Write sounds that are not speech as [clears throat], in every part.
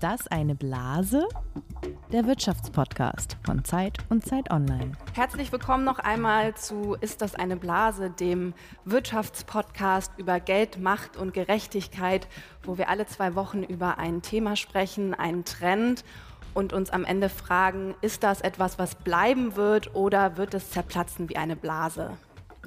Ist das eine Blase? Der Wirtschaftspodcast von Zeit und Zeit Online. Herzlich willkommen noch einmal zu Ist das eine Blase, dem Wirtschaftspodcast über Geld, Macht und Gerechtigkeit, wo wir alle zwei Wochen über ein Thema sprechen, einen Trend und uns am Ende fragen, ist das etwas, was bleiben wird oder wird es zerplatzen wie eine Blase?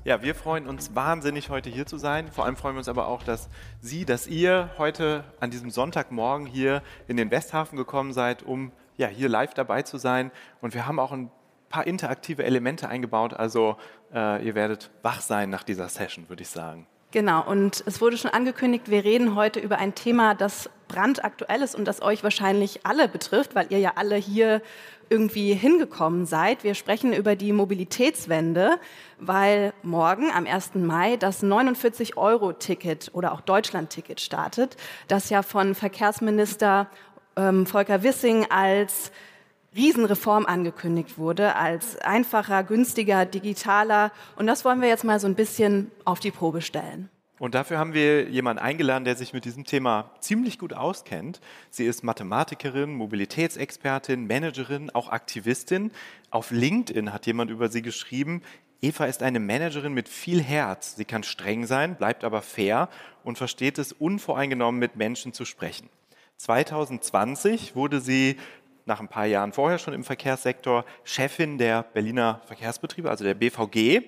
Ja, wir freuen uns wahnsinnig, heute hier zu sein. Vor allem freuen wir uns aber auch, dass Sie, dass ihr heute an diesem Sonntagmorgen hier in den Westhafen gekommen seid, um ja, hier live dabei zu sein. Und wir haben auch ein paar interaktive Elemente eingebaut. Also äh, ihr werdet wach sein nach dieser Session, würde ich sagen. Genau, und es wurde schon angekündigt, wir reden heute über ein Thema, das brandaktuell ist und das euch wahrscheinlich alle betrifft, weil ihr ja alle hier irgendwie hingekommen seid. Wir sprechen über die Mobilitätswende, weil morgen am 1. Mai das 49-Euro-Ticket oder auch Deutschland-Ticket startet, das ja von Verkehrsminister ähm, Volker Wissing als Riesenreform angekündigt wurde, als einfacher, günstiger, digitaler. Und das wollen wir jetzt mal so ein bisschen auf die Probe stellen. Und dafür haben wir jemanden eingeladen, der sich mit diesem Thema ziemlich gut auskennt. Sie ist Mathematikerin, Mobilitätsexpertin, Managerin, auch Aktivistin. Auf LinkedIn hat jemand über sie geschrieben, Eva ist eine Managerin mit viel Herz. Sie kann streng sein, bleibt aber fair und versteht es, unvoreingenommen mit Menschen zu sprechen. 2020 wurde sie nach ein paar Jahren vorher schon im Verkehrssektor Chefin der Berliner Verkehrsbetriebe, also der BVG.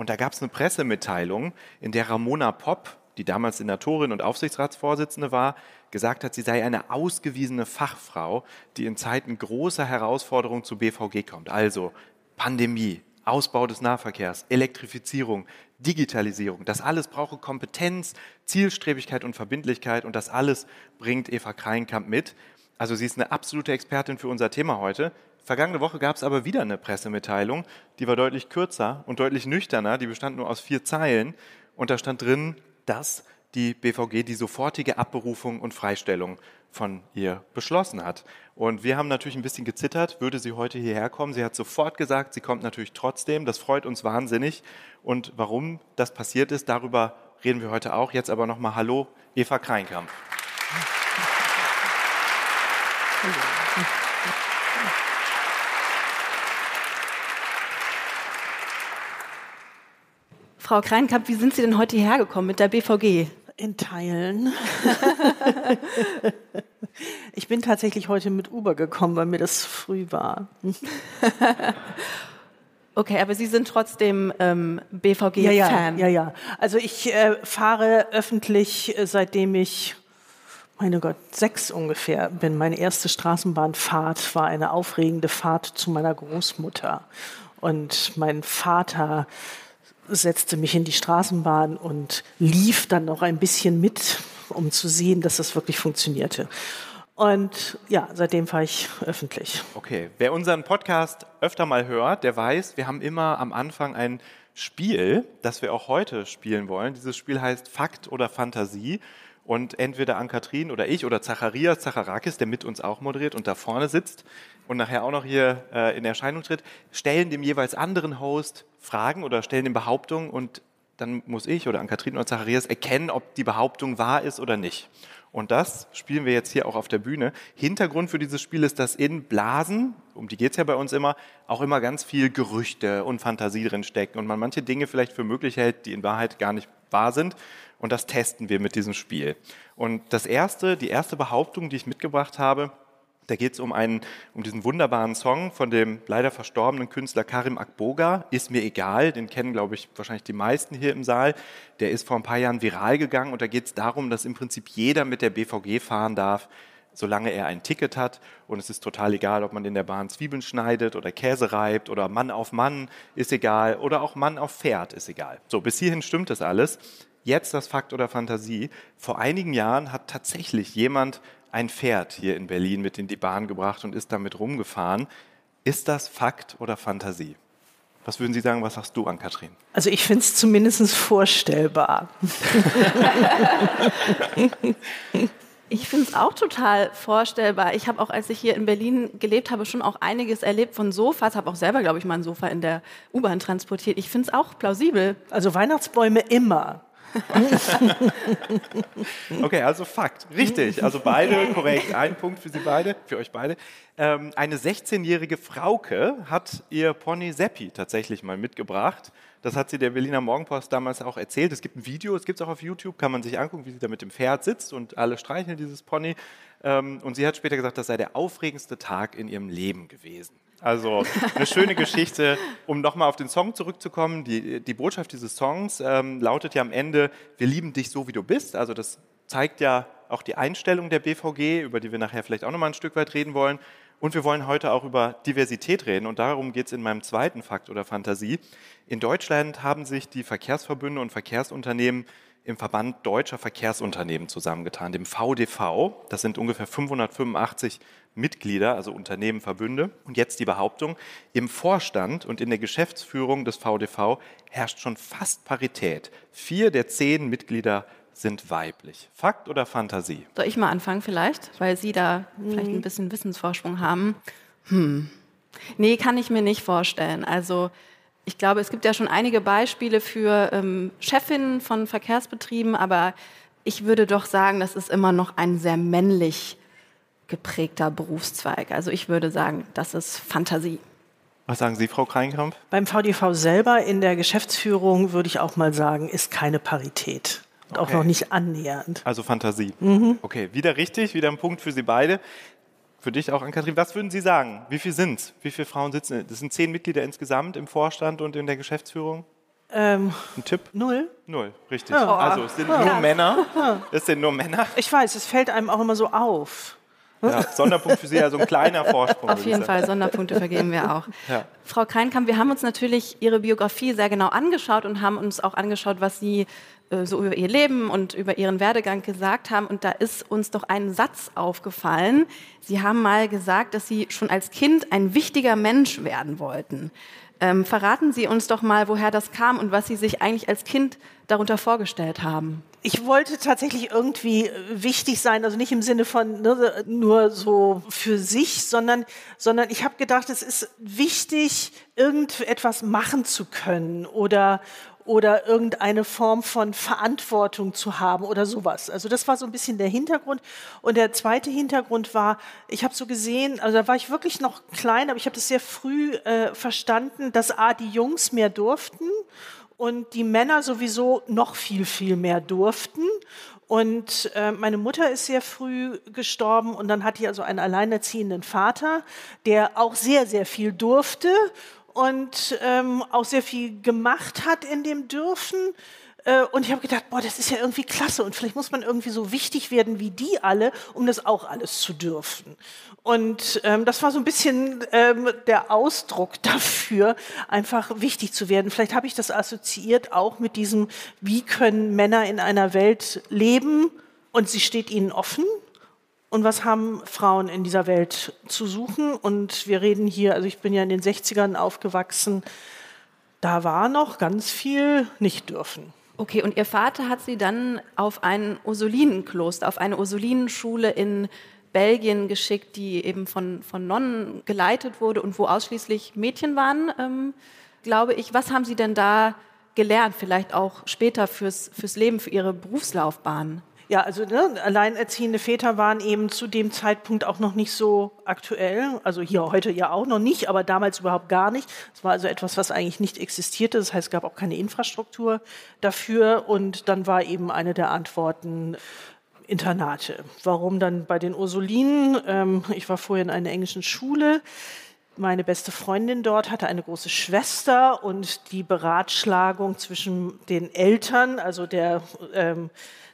Und da gab es eine Pressemitteilung, in der Ramona Popp, die damals Senatorin und Aufsichtsratsvorsitzende war, gesagt hat, sie sei eine ausgewiesene Fachfrau, die in Zeiten großer Herausforderungen zu BVG kommt. Also Pandemie, Ausbau des Nahverkehrs, Elektrifizierung, Digitalisierung. Das alles brauche Kompetenz, Zielstrebigkeit und Verbindlichkeit und das alles bringt Eva Kreinkamp mit. Also sie ist eine absolute Expertin für unser Thema heute. Vergangene Woche gab es aber wieder eine Pressemitteilung, die war deutlich kürzer und deutlich nüchterner, die bestand nur aus vier Zeilen und da stand drin, dass die BVG die sofortige Abberufung und Freistellung von ihr beschlossen hat. Und wir haben natürlich ein bisschen gezittert, würde sie heute hierher kommen. Sie hat sofort gesagt, sie kommt natürlich trotzdem. Das freut uns wahnsinnig. Und warum das passiert ist, darüber reden wir heute auch. Jetzt aber nochmal Hallo, Eva Kreinkamp. Frau Kreinkamp, wie sind Sie denn heute hierher gekommen mit der BVG? In Teilen. [laughs] ich bin tatsächlich heute mit Uber gekommen, weil mir das früh war. [laughs] Okay, aber Sie sind trotzdem ähm, BVG-Fan. Ja, ja, ja, ja. Also ich äh, fahre öffentlich, äh, seitdem ich, meine Gott, sechs ungefähr bin. Meine erste Straßenbahnfahrt war eine aufregende Fahrt zu meiner Großmutter. Und mein Vater setzte mich in die Straßenbahn und lief dann noch ein bisschen mit, um zu sehen, dass das wirklich funktionierte. Und ja, seitdem fahre ich öffentlich. Okay, wer unseren Podcast öfter mal hört, der weiß, wir haben immer am Anfang ein Spiel, das wir auch heute spielen wollen. Dieses Spiel heißt Fakt oder Fantasie. Und entweder Ann-Kathrin oder ich oder Zacharias Zacharakis, der mit uns auch moderiert und da vorne sitzt und nachher auch noch hier äh, in Erscheinung tritt, stellen dem jeweils anderen Host Fragen oder stellen ihm Behauptungen und dann muss ich oder Ann-Kathrin oder Zacharias erkennen, ob die Behauptung wahr ist oder nicht. Und das spielen wir jetzt hier auch auf der Bühne. Hintergrund für dieses Spiel ist, dass in Blasen, um die geht es ja bei uns immer, auch immer ganz viel Gerüchte und Fantasie drin stecken und man manche Dinge vielleicht für möglich hält, die in Wahrheit gar nicht wahr sind. Und das testen wir mit diesem Spiel. Und das erste, die erste Behauptung, die ich mitgebracht habe, da geht es um, um diesen wunderbaren Song von dem leider verstorbenen Künstler Karim Akboga. Ist mir egal, den kennen, glaube ich, wahrscheinlich die meisten hier im Saal. Der ist vor ein paar Jahren viral gegangen und da geht es darum, dass im Prinzip jeder mit der BVG fahren darf, solange er ein Ticket hat. Und es ist total egal, ob man in der Bahn Zwiebeln schneidet oder Käse reibt oder Mann auf Mann ist egal oder auch Mann auf Pferd ist egal. So, bis hierhin stimmt das alles. Jetzt das Fakt oder Fantasie. Vor einigen Jahren hat tatsächlich jemand ein Pferd hier in Berlin mit in die Bahn gebracht und ist damit rumgefahren. Ist das Fakt oder Fantasie? Was würden Sie sagen, was sagst du an Katrin? Also ich finde es zumindest vorstellbar. Ich finde es auch total vorstellbar. Ich habe auch, als ich hier in Berlin gelebt habe, schon auch einiges erlebt von Sofas. Habe auch selber, glaube ich, mal ein Sofa in der U-Bahn transportiert. Ich finde es auch plausibel. Also Weihnachtsbäume immer. [laughs] okay, also Fakt. Richtig. Also beide korrekt. Ein Punkt für Sie beide, für euch beide. Ähm, eine 16-jährige Frauke hat ihr Pony Seppi tatsächlich mal mitgebracht. Das hat sie der Berliner Morgenpost damals auch erzählt. Es gibt ein Video, es gibt es auch auf YouTube, kann man sich angucken, wie sie da mit dem Pferd sitzt und alle streicheln dieses Pony. Ähm, und sie hat später gesagt, das sei der aufregendste Tag in ihrem Leben gewesen. Also eine schöne Geschichte, um nochmal auf den Song zurückzukommen. Die, die Botschaft dieses Songs ähm, lautet ja am Ende, wir lieben dich so, wie du bist. Also das zeigt ja auch die Einstellung der BVG, über die wir nachher vielleicht auch nochmal ein Stück weit reden wollen. Und wir wollen heute auch über Diversität reden. Und darum geht es in meinem zweiten Fakt oder Fantasie. In Deutschland haben sich die Verkehrsverbünde und Verkehrsunternehmen im Verband Deutscher Verkehrsunternehmen zusammengetan, dem VDV. Das sind ungefähr 585 Mitglieder, also Unternehmen, Verbünde. Und jetzt die Behauptung, im Vorstand und in der Geschäftsführung des VDV herrscht schon fast Parität. Vier der zehn Mitglieder sind weiblich. Fakt oder Fantasie? Soll ich mal anfangen vielleicht, weil Sie da vielleicht ein bisschen Wissensvorsprung haben? Hm. Nee, kann ich mir nicht vorstellen. Also ich glaube, es gibt ja schon einige Beispiele für ähm, Chefinnen von Verkehrsbetrieben, aber ich würde doch sagen, das ist immer noch ein sehr männlich geprägter Berufszweig. Also ich würde sagen, das ist Fantasie. Was sagen Sie, Frau Kreinkamp? Beim VDV selber in der Geschäftsführung würde ich auch mal sagen, ist keine Parität. Und okay. auch noch nicht annähernd. Also Fantasie. Mhm. Okay, wieder richtig, wieder ein Punkt für Sie beide. Für dich auch, Ann-Kathrin, was würden Sie sagen? Wie viele sind es? Wie viele Frauen sitzen? Das sind zehn Mitglieder insgesamt im Vorstand und in der Geschäftsführung? Ähm, Ein Tipp? Null. Null, richtig. Ja. Also es sind ja. nur Männer. Es sind nur Männer. Ich weiß, es fällt einem auch immer so auf. Ja, Sonderpunkt für Sie, also ein kleiner Vorsprung. Auf jeden Fall, Sonderpunkte vergeben wir auch. Ja. Frau Kreinkamp, wir haben uns natürlich Ihre Biografie sehr genau angeschaut und haben uns auch angeschaut, was Sie äh, so über Ihr Leben und über Ihren Werdegang gesagt haben. Und da ist uns doch ein Satz aufgefallen. Sie haben mal gesagt, dass Sie schon als Kind ein wichtiger Mensch werden wollten. Ähm, verraten Sie uns doch mal, woher das kam und was Sie sich eigentlich als Kind darunter vorgestellt haben. Ich wollte tatsächlich irgendwie wichtig sein, also nicht im Sinne von ne, nur so für sich, sondern, sondern ich habe gedacht, es ist wichtig, irgendetwas machen zu können oder, oder irgendeine Form von Verantwortung zu haben oder sowas. Also das war so ein bisschen der Hintergrund. Und der zweite Hintergrund war, ich habe so gesehen, also da war ich wirklich noch klein, aber ich habe das sehr früh äh, verstanden, dass A, die Jungs mehr durften und die Männer sowieso noch viel, viel mehr durften. Und äh, meine Mutter ist sehr früh gestorben und dann hatte ich also einen alleinerziehenden Vater, der auch sehr, sehr viel durfte und ähm, auch sehr viel gemacht hat in dem Dürfen. Äh, und ich habe gedacht, boah, das ist ja irgendwie klasse und vielleicht muss man irgendwie so wichtig werden wie die alle, um das auch alles zu dürfen. Und ähm, das war so ein bisschen ähm, der Ausdruck [laughs] dafür, einfach wichtig zu werden. Vielleicht habe ich das assoziiert auch mit diesem, wie können Männer in einer Welt leben und sie steht ihnen offen und was haben Frauen in dieser Welt zu suchen? Und wir reden hier, also ich bin ja in den 60ern aufgewachsen, da war noch ganz viel nicht dürfen. Okay, und Ihr Vater hat Sie dann auf ein Ursulinenkloster, auf eine Ursulinenschule in Belgien geschickt, die eben von, von Nonnen geleitet wurde und wo ausschließlich Mädchen waren, ähm, glaube ich. Was haben Sie denn da gelernt, vielleicht auch später fürs, fürs Leben, für Ihre Berufslaufbahn? Ja, also ne, alleinerziehende Väter waren eben zu dem Zeitpunkt auch noch nicht so aktuell. Also hier heute ja auch noch nicht, aber damals überhaupt gar nicht. Es war also etwas, was eigentlich nicht existierte. Das heißt, es gab auch keine Infrastruktur dafür. Und dann war eben eine der Antworten, Internate. Warum dann bei den Ursulinen? Ähm, ich war vorher in einer englischen Schule. Meine beste Freundin dort hatte eine große Schwester und die Beratschlagung zwischen den Eltern, also der ähm,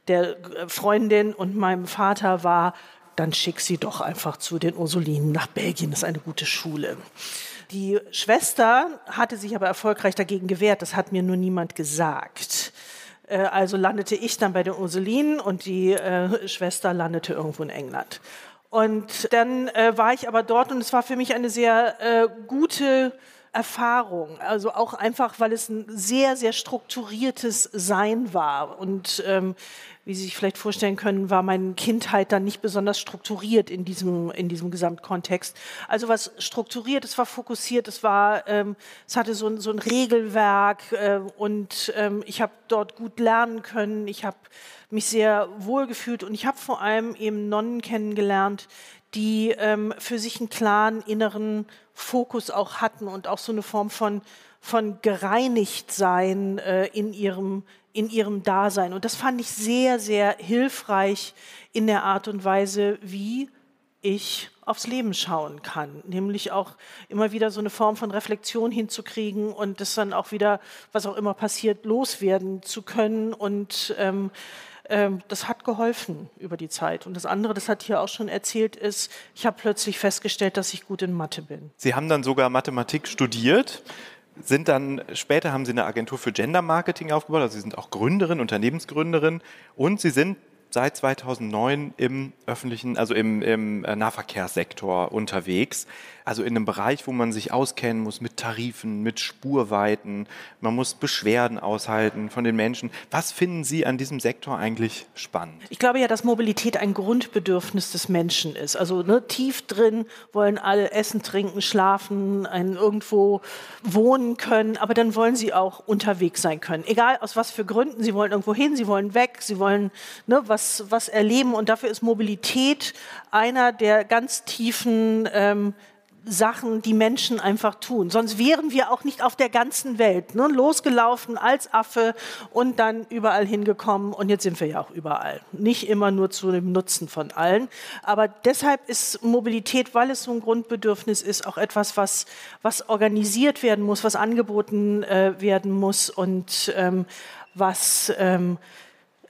der Freundin und meinem Vater war, dann schick sie doch einfach zu den Ursulinen nach Belgien, das ist eine gute Schule. Die Schwester hatte sich aber erfolgreich dagegen gewehrt, das hat mir nur niemand gesagt. Äh, also landete ich dann bei den Ursulinen und die äh, Schwester landete irgendwo in England. Und dann äh, war ich aber dort und es war für mich eine sehr äh, gute Erfahrung. Also auch einfach, weil es ein sehr, sehr strukturiertes Sein war. Und ähm, wie Sie sich vielleicht vorstellen können, war meine Kindheit dann nicht besonders strukturiert in diesem, in diesem Gesamtkontext. Also was strukturiert, es war fokussiert, es war, ähm, es hatte so ein, so ein Regelwerk äh, und ähm, ich habe dort gut lernen können. Ich habe mich sehr wohl gefühlt und ich habe vor allem eben Nonnen kennengelernt, die ähm, für sich einen klaren inneren Fokus auch hatten und auch so eine Form von, von gereinigt sein äh, in, ihrem, in ihrem Dasein. Und das fand ich sehr, sehr hilfreich in der Art und Weise, wie ich aufs Leben schauen kann. Nämlich auch immer wieder so eine Form von Reflexion hinzukriegen und das dann auch wieder, was auch immer passiert, loswerden zu können und ähm, ähm, das hat geholfen über die Zeit. Und das andere, das hat hier auch schon erzählt, ist, ich habe plötzlich festgestellt, dass ich gut in Mathe bin. Sie haben dann sogar Mathematik studiert sind dann, später haben Sie eine Agentur für Gender Marketing aufgebaut, also Sie sind auch Gründerin, Unternehmensgründerin und Sie sind seit 2009 im öffentlichen, also im, im äh, Nahverkehrssektor unterwegs. Also in einem Bereich, wo man sich auskennen muss mit Tarifen, mit Spurweiten. Man muss Beschwerden aushalten von den Menschen. Was finden Sie an diesem Sektor eigentlich spannend? Ich glaube ja, dass Mobilität ein Grundbedürfnis des Menschen ist. Also ne, tief drin wollen alle essen, trinken, schlafen, ein, irgendwo wohnen können. Aber dann wollen sie auch unterwegs sein können. Egal aus was für Gründen. Sie wollen irgendwo hin, sie wollen weg, sie wollen ne, was, was erleben. Und dafür ist Mobilität einer der ganz tiefen ähm, Sachen, die Menschen einfach tun. Sonst wären wir auch nicht auf der ganzen Welt ne? losgelaufen als Affe und dann überall hingekommen. Und jetzt sind wir ja auch überall. Nicht immer nur zu dem Nutzen von allen. Aber deshalb ist Mobilität, weil es so ein Grundbedürfnis ist, auch etwas, was, was organisiert werden muss, was angeboten äh, werden muss und ähm, was ähm,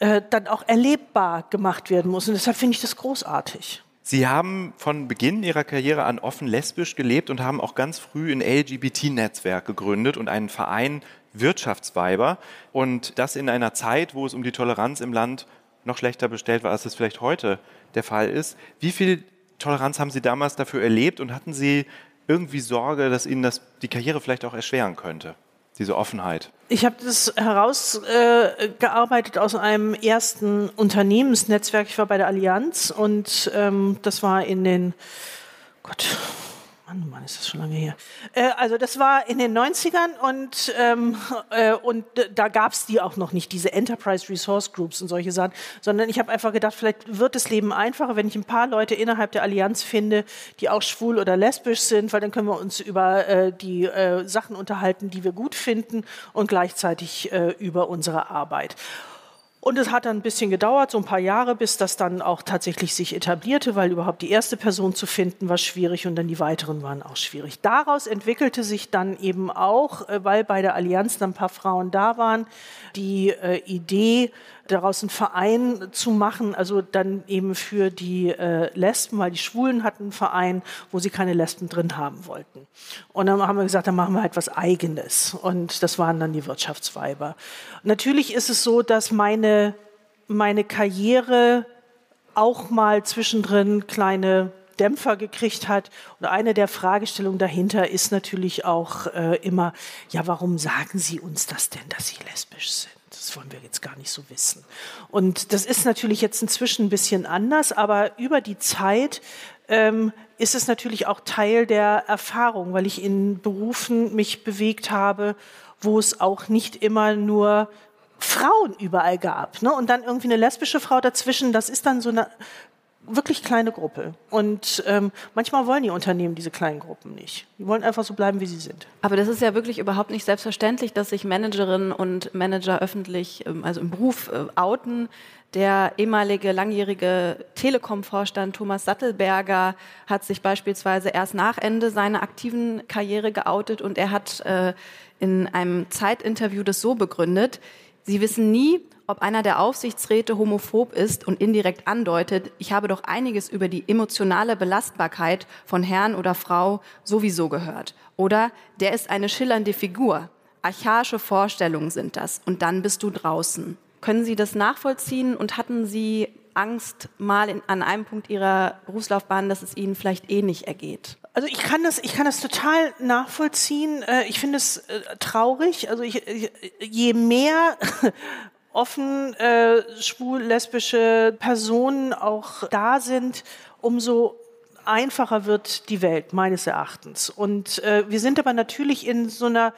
äh, dann auch erlebbar gemacht werden muss. Und deshalb finde ich das großartig. Sie haben von Beginn Ihrer Karriere an offen lesbisch gelebt und haben auch ganz früh ein LGBT-Netzwerk gegründet und einen Verein Wirtschaftsweiber. Und das in einer Zeit, wo es um die Toleranz im Land noch schlechter bestellt war, als es vielleicht heute der Fall ist. Wie viel Toleranz haben Sie damals dafür erlebt und hatten Sie irgendwie Sorge, dass Ihnen das die Karriere vielleicht auch erschweren könnte? diese Offenheit? Ich habe das herausgearbeitet äh, aus einem ersten Unternehmensnetzwerk. Ich war bei der Allianz und ähm, das war in den, Gott, Mann, Mann, ist das schon lange her. Äh, also das war in den 90ern und, ähm, äh, und da gab es die auch noch nicht, diese Enterprise Resource Groups und solche Sachen, sondern ich habe einfach gedacht, vielleicht wird das Leben einfacher, wenn ich ein paar Leute innerhalb der Allianz finde, die auch schwul oder lesbisch sind, weil dann können wir uns über äh, die äh, Sachen unterhalten, die wir gut finden und gleichzeitig äh, über unsere Arbeit. Und es hat dann ein bisschen gedauert, so ein paar Jahre, bis das dann auch tatsächlich sich etablierte, weil überhaupt die erste Person zu finden war schwierig und dann die weiteren waren auch schwierig. Daraus entwickelte sich dann eben auch, äh, weil bei der Allianz dann ein paar Frauen da waren, die äh, Idee, daraus einen Verein zu machen, also dann eben für die äh, Lesben, weil die Schwulen hatten einen Verein, wo sie keine Lesben drin haben wollten. Und dann haben wir gesagt, dann machen wir halt was Eigenes. Und das waren dann die Wirtschaftsweiber. Natürlich ist es so, dass meine, meine Karriere auch mal zwischendrin kleine Dämpfer gekriegt hat. Und eine der Fragestellungen dahinter ist natürlich auch äh, immer, ja, warum sagen Sie uns das denn, dass Sie lesbisch sind? Das wollen wir jetzt gar nicht so wissen. Und das ist natürlich jetzt inzwischen ein bisschen anders, aber über die Zeit ähm, ist es natürlich auch Teil der Erfahrung, weil ich in Berufen mich bewegt habe, wo es auch nicht immer nur Frauen überall gab. Ne? Und dann irgendwie eine lesbische Frau dazwischen, das ist dann so eine wirklich kleine Gruppe. Und ähm, manchmal wollen die Unternehmen diese kleinen Gruppen nicht. Die wollen einfach so bleiben, wie sie sind. Aber das ist ja wirklich überhaupt nicht selbstverständlich, dass sich Managerinnen und Manager öffentlich, ähm, also im Beruf, äh, outen. Der ehemalige langjährige Telekom-Vorstand Thomas Sattelberger hat sich beispielsweise erst nach Ende seiner aktiven Karriere geoutet und er hat äh, in einem Zeitinterview das so begründet, Sie wissen nie, ob einer der Aufsichtsräte homophob ist und indirekt andeutet, ich habe doch einiges über die emotionale Belastbarkeit von Herrn oder Frau sowieso gehört. Oder der ist eine schillernde Figur. Archaische Vorstellungen sind das. Und dann bist du draußen. Können Sie das nachvollziehen und hatten Sie Angst mal in, an einem Punkt Ihrer Berufslaufbahn, dass es Ihnen vielleicht eh nicht ergeht? Also ich kann das, ich kann das total nachvollziehen. Äh, ich finde es äh, traurig. Also ich, je mehr offen äh, schwul lesbische Personen auch da sind, umso einfacher wird die Welt meines Erachtens. Und äh, wir sind aber natürlich in so einer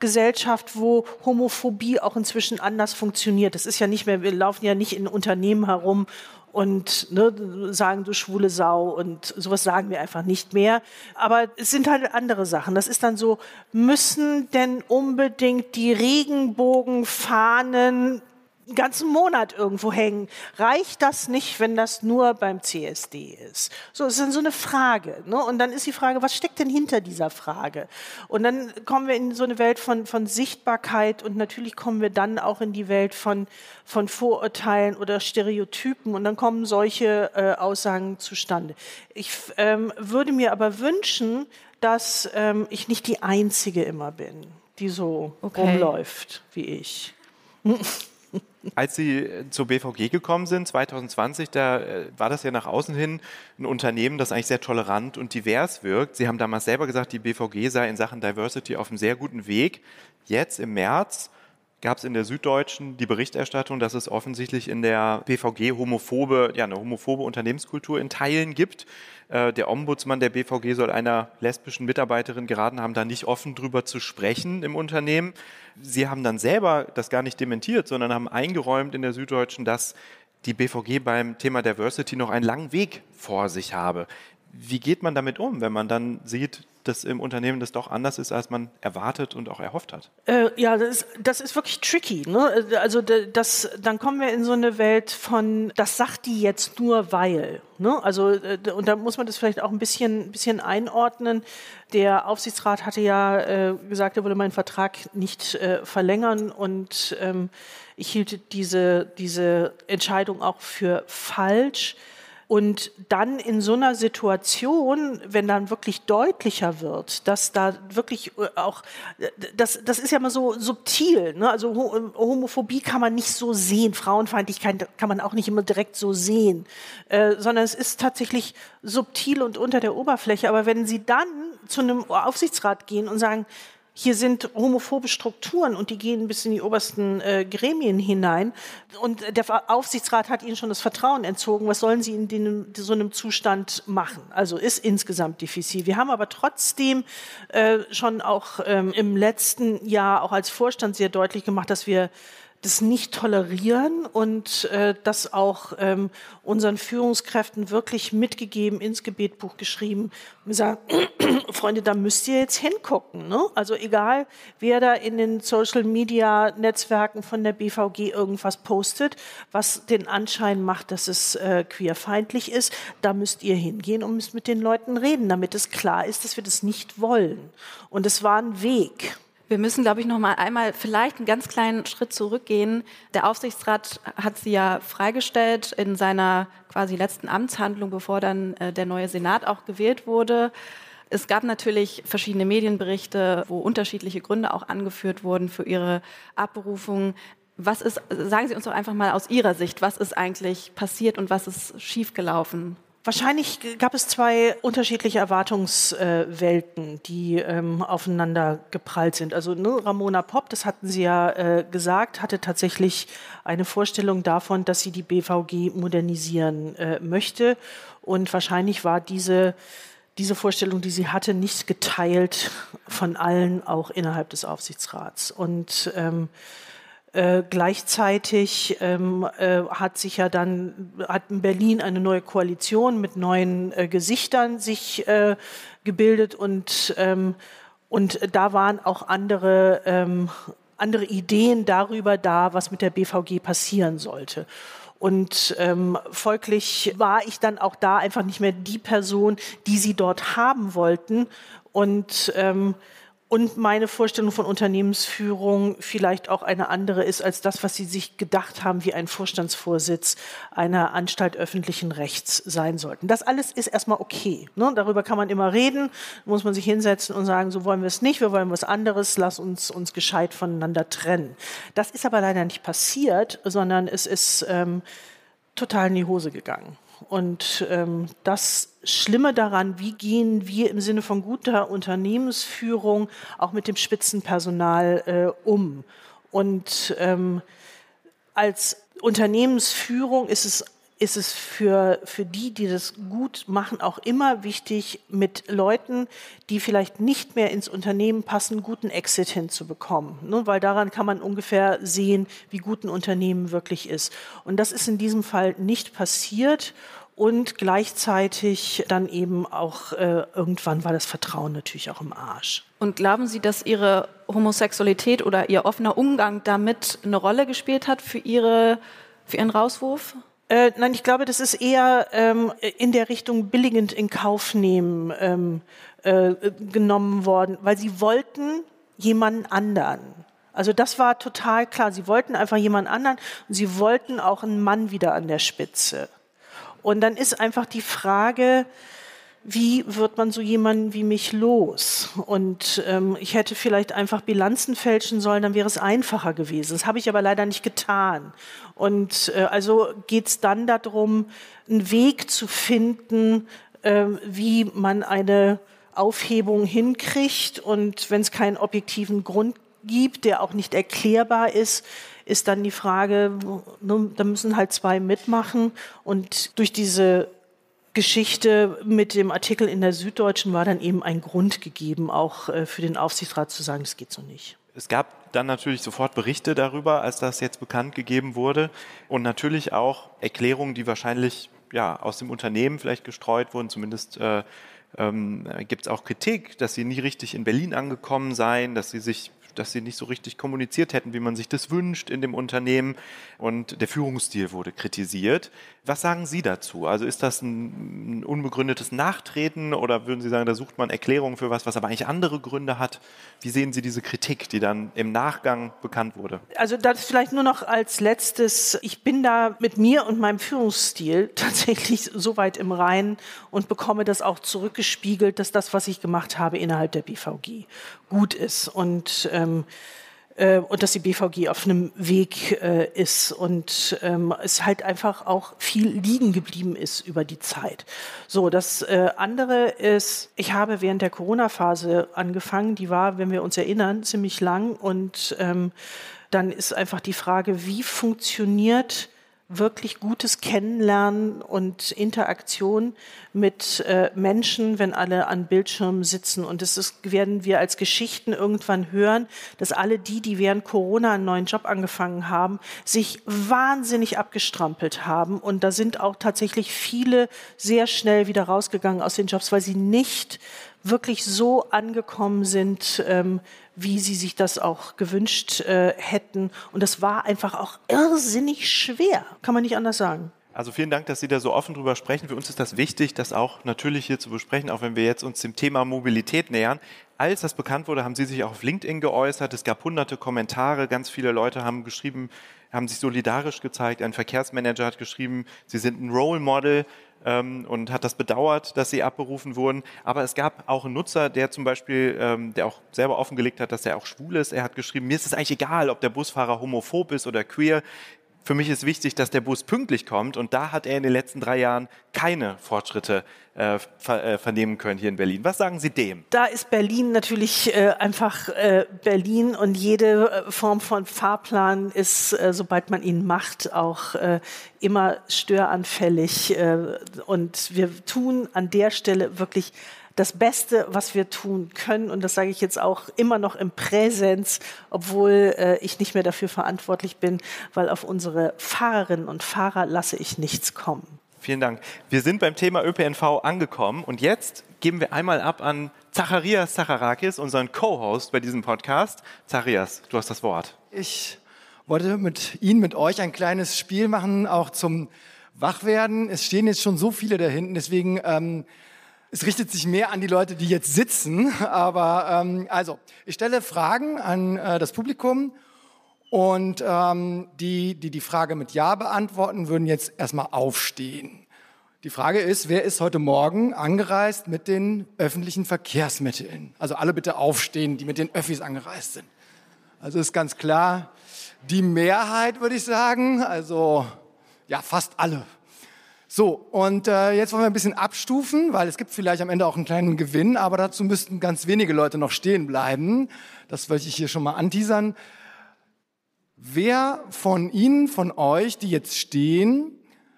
Gesellschaft, wo Homophobie auch inzwischen anders funktioniert. Das ist ja nicht mehr, wir laufen ja nicht in Unternehmen herum und ne, sagen du schwule Sau und sowas sagen wir einfach nicht mehr. Aber es sind halt andere Sachen. Das ist dann so, müssen denn unbedingt die Regenbogenfahnen einen ganzen Monat irgendwo hängen. Reicht das nicht, wenn das nur beim CSD ist? So, es ist dann so eine Frage. Ne? Und dann ist die Frage, was steckt denn hinter dieser Frage? Und dann kommen wir in so eine Welt von, von Sichtbarkeit und natürlich kommen wir dann auch in die Welt von, von Vorurteilen oder Stereotypen und dann kommen solche äh, Aussagen zustande. Ich ähm, würde mir aber wünschen, dass ähm, ich nicht die Einzige immer bin, die so okay. rumläuft wie ich. [laughs] Als Sie zur BVG gekommen sind, 2020, da äh, war das ja nach außen hin ein Unternehmen, das eigentlich sehr tolerant und divers wirkt. Sie haben damals selber gesagt, die BVG sei in Sachen Diversity auf einem sehr guten Weg. Jetzt im März gab es in der Süddeutschen die Berichterstattung, dass es offensichtlich in der BVG homophobe, ja, eine homophobe Unternehmenskultur in Teilen gibt. Äh, der Ombudsmann der BVG soll einer lesbischen Mitarbeiterin geraten haben, da nicht offen drüber zu sprechen im Unternehmen. Sie haben dann selber das gar nicht dementiert, sondern haben eingeräumt in der Süddeutschen, dass die BVG beim Thema Diversity noch einen langen Weg vor sich habe. Wie geht man damit um, wenn man dann sieht, dass im Unternehmen das doch anders ist, als man erwartet und auch erhofft hat? Äh, ja, das ist, das ist wirklich tricky. Ne? Also das, dann kommen wir in so eine Welt von, das sagt die jetzt nur weil. Ne? Also äh, und da muss man das vielleicht auch ein bisschen, bisschen einordnen. Der Aufsichtsrat hatte ja äh, gesagt, er würde meinen Vertrag nicht äh, verlängern und ähm, ich hielt diese, diese Entscheidung auch für falsch. Und dann in so einer Situation, wenn dann wirklich deutlicher wird, dass da wirklich äh, auch, das, das ist ja immer so subtil, ne? also Homophobie kann man nicht so sehen, Frauenfeindlichkeit kann man auch nicht immer direkt so sehen, äh, sondern es ist tatsächlich subtil und unter der Oberfläche. Aber wenn Sie dann zu einem Aufsichtsrat gehen und sagen, hier sind homophobe Strukturen und die gehen bis in die obersten äh, Gremien hinein. Und der Aufsichtsrat hat ihnen schon das Vertrauen entzogen. Was sollen sie in, in so einem Zustand machen? Also ist insgesamt diffizil. Wir haben aber trotzdem äh, schon auch ähm, im letzten Jahr auch als Vorstand sehr deutlich gemacht, dass wir das nicht tolerieren und äh, das auch ähm, unseren Führungskräften wirklich mitgegeben, ins Gebetbuch geschrieben. Wir sagen, [clears throat] Freunde, da müsst ihr jetzt hingucken. Ne? Also egal, wer da in den Social-Media-Netzwerken von der BVG irgendwas postet, was den Anschein macht, dass es äh, queerfeindlich ist, da müsst ihr hingehen und müsst mit den Leuten reden, damit es klar ist, dass wir das nicht wollen. Und es war ein Weg. Wir müssen, glaube ich, noch mal einmal vielleicht einen ganz kleinen Schritt zurückgehen. Der Aufsichtsrat hat sie ja freigestellt in seiner quasi letzten Amtshandlung, bevor dann äh, der neue Senat auch gewählt wurde. Es gab natürlich verschiedene Medienberichte, wo unterschiedliche Gründe auch angeführt wurden für ihre Abberufung. Was ist, sagen Sie uns doch einfach mal aus Ihrer Sicht, was ist eigentlich passiert und was ist schiefgelaufen? Wahrscheinlich gab es zwei unterschiedliche Erwartungswelten, die ähm, aufeinander geprallt sind. Also ne, Ramona Popp, das hatten Sie ja äh, gesagt, hatte tatsächlich eine Vorstellung davon, dass sie die BVG modernisieren äh, möchte. Und wahrscheinlich war diese, diese Vorstellung, die sie hatte, nicht geteilt von allen, auch innerhalb des Aufsichtsrats. Und ähm, äh, gleichzeitig ähm, äh, hat sich ja dann hat in Berlin eine neue Koalition mit neuen äh, Gesichtern sich äh, gebildet und ähm, und da waren auch andere ähm, andere Ideen darüber da, was mit der BVG passieren sollte. Und ähm, folglich war ich dann auch da einfach nicht mehr die Person, die sie dort haben wollten. Und ähm, und meine Vorstellung von Unternehmensführung vielleicht auch eine andere ist als das, was Sie sich gedacht haben, wie ein Vorstandsvorsitz einer Anstalt öffentlichen Rechts sein sollten. Das alles ist erstmal okay. Ne? Darüber kann man immer reden, muss man sich hinsetzen und sagen, so wollen wir es nicht, wir wollen was anderes, lass uns uns gescheit voneinander trennen. Das ist aber leider nicht passiert, sondern es ist ähm, total in die Hose gegangen. Und ähm, das Schlimme daran, wie gehen wir im Sinne von guter Unternehmensführung auch mit dem Spitzenpersonal äh, um? Und ähm, als Unternehmensführung ist es ist es für, für die, die das gut machen, auch immer wichtig, mit Leuten, die vielleicht nicht mehr ins Unternehmen passen, guten Exit hinzubekommen. Ne? Weil daran kann man ungefähr sehen, wie gut ein Unternehmen wirklich ist. Und das ist in diesem Fall nicht passiert. Und gleichzeitig dann eben auch äh, irgendwann war das Vertrauen natürlich auch im Arsch. Und glauben Sie, dass Ihre Homosexualität oder Ihr offener Umgang damit eine Rolle gespielt hat für, Ihre, für Ihren Rauswurf? Äh, nein, ich glaube, das ist eher ähm, in der Richtung billigend in Kauf nehmen ähm, äh, genommen worden, weil sie wollten jemanden anderen. Also das war total klar. Sie wollten einfach jemanden anderen und sie wollten auch einen Mann wieder an der Spitze. Und dann ist einfach die Frage, wie wird man so jemanden wie mich los? Und ähm, ich hätte vielleicht einfach Bilanzen fälschen sollen, dann wäre es einfacher gewesen. Das habe ich aber leider nicht getan. Und äh, also geht es dann darum, einen Weg zu finden, äh, wie man eine Aufhebung hinkriegt. Und wenn es keinen objektiven Grund gibt, der auch nicht erklärbar ist, ist dann die Frage, da müssen halt zwei mitmachen. Und durch diese Geschichte mit dem Artikel in der Süddeutschen war dann eben ein Grund gegeben, auch äh, für den Aufsichtsrat zu sagen, das geht so nicht. Es gab dann natürlich sofort Berichte darüber, als das jetzt bekannt gegeben wurde und natürlich auch Erklärungen, die wahrscheinlich ja, aus dem Unternehmen vielleicht gestreut wurden, zumindest äh, ähm, gibt es auch Kritik, dass sie nie richtig in Berlin angekommen seien, dass sie sich dass sie nicht so richtig kommuniziert hätten, wie man sich das wünscht in dem Unternehmen. Und der Führungsstil wurde kritisiert. Was sagen Sie dazu? Also ist das ein, unbegründetes Nachtreten oder würden Sie sagen, da sucht man Erklärungen für was, was aber eigentlich andere Gründe hat? Wie sehen Sie diese Kritik, die dann im Nachgang bekannt wurde? Also das vielleicht nur noch als letztes. Ich bin da mit mir und meinem Führungsstil [laughs] tatsächlich so weit im Reinen und bekomme das auch zurückgespiegelt, dass das, was ich gemacht habe innerhalb der BVG, gut ist und ähm, äh, und dass die BVG auf einem Weg äh, ist und ähm, es halt einfach auch viel liegen geblieben ist über die Zeit. So, das äh, andere ist, ich habe während der Corona-Phase angefangen, die war, wenn wir uns erinnern, ziemlich lang und ähm, dann ist einfach die Frage, wie funktioniert wirklich gutes Kennenlernen und Interaktion mit äh, Menschen, wenn alle an Bildschirmen sitzen. Und das ist, werden wir als Geschichten irgendwann hören, dass alle die, die während Corona einen neuen Job angefangen haben, sich wahnsinnig abgestrampelt haben. Und da sind auch tatsächlich viele sehr schnell wieder rausgegangen aus den Jobs, weil sie nicht wirklich so angekommen sind, ähm, wie sie sich das auch gewünscht äh, hätten. Und das war einfach auch irrsinnig schwer, kann man nicht anders sagen. Also vielen Dank, dass Sie da so offen drüber sprechen. Für uns ist das wichtig, das auch natürlich hier zu besprechen, auch wenn wir jetzt uns dem Thema Mobilität nähern. Als das bekannt wurde, haben Sie sich auch auf LinkedIn geäußert. Es gab hunderte Kommentare. Ganz viele Leute haben geschrieben, haben sich solidarisch gezeigt. Ein Verkehrsmanager hat geschrieben, Sie sind ein Role Model ähm, und hat das bedauert, dass sie abberufen wurden. Aber es gab auch einen Nutzer, der zum Beispiel, ähm, der auch selber offengelegt hat, dass er auch schwul ist. Er hat geschrieben, mir ist es eigentlich egal, ob der Busfahrer homophob ist oder queer. Für mich ist wichtig, dass der Bus pünktlich kommt und da hat er in den letzten drei Jahren keine Fortschritte äh, ver äh, vernehmen können hier in Berlin. Was sagen Sie dem? Da ist Berlin natürlich äh, einfach äh, Berlin und jede äh, Form von Fahrplan ist, äh, sobald man ihn macht, auch immer störanfällig. und wir tun an der Stelle wirklich das Beste, was wir tun können. Und das sage ich jetzt auch immer noch im Präsenz, obwohl äh, ich nicht mehr dafür verantwortlich bin, weil auf unsere Fahrerinnen und Fahrer lasse ich nichts kommen. Vielen Dank. Wir sind beim Thema ÖPNV angekommen und jetzt geben wir einmal ab an Zacharias Zacharakis, unseren Co-Host bei diesem Podcast. Zacharias, du hast das Wort. Ich wollte mit Ihnen, mit euch ein kleines Spiel machen, auch zum Wachwerden. Es stehen jetzt schon so viele da hinten, deswegen ähm, es richtet sich mehr an die Leute, die jetzt sitzen, aber ähm, also ich stelle Fragen an äh, das Publikum und ähm, die, die die Frage mit Ja beantworten, würden jetzt erstmal aufstehen. Die Frage ist, wer ist heute Morgen angereist mit den öffentlichen Verkehrsmitteln? Also alle bitte aufstehen, die mit den Öffis angereist sind. Also ist ganz klar, die Mehrheit würde ich sagen, also ja fast alle. So, und äh, jetzt wollen wir ein bisschen abstufen, weil es gibt vielleicht am Ende auch einen kleinen Gewinn, aber dazu müssten ganz wenige Leute noch stehen bleiben. Das wollte ich hier schon mal anteasern. Wer von Ihnen, von euch, die jetzt stehen,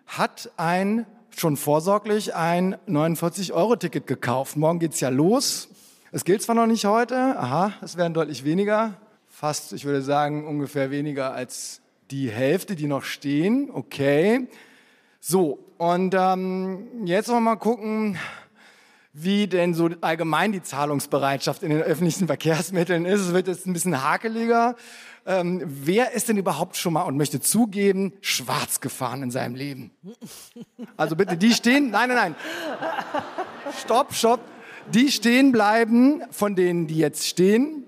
hat ein schon vorsorglich ein 49-Euro-Ticket gekauft? Morgen geht's ja los. Es gilt zwar noch nicht heute, aha, es werden deutlich weniger, fast, ich würde sagen, ungefähr weniger als die Hälfte, die noch stehen. Okay. So, und ähm, jetzt wollen wir mal gucken, wie denn so allgemein die Zahlungsbereitschaft in den öffentlichen Verkehrsmitteln ist. Es wird jetzt ein bisschen hakeliger. Ähm, wer ist denn überhaupt schon mal und möchte zugeben, schwarz gefahren in seinem Leben? Also bitte, die stehen, nein, nein, nein. Stopp, stopp. Die stehen bleiben, von denen, die jetzt stehen,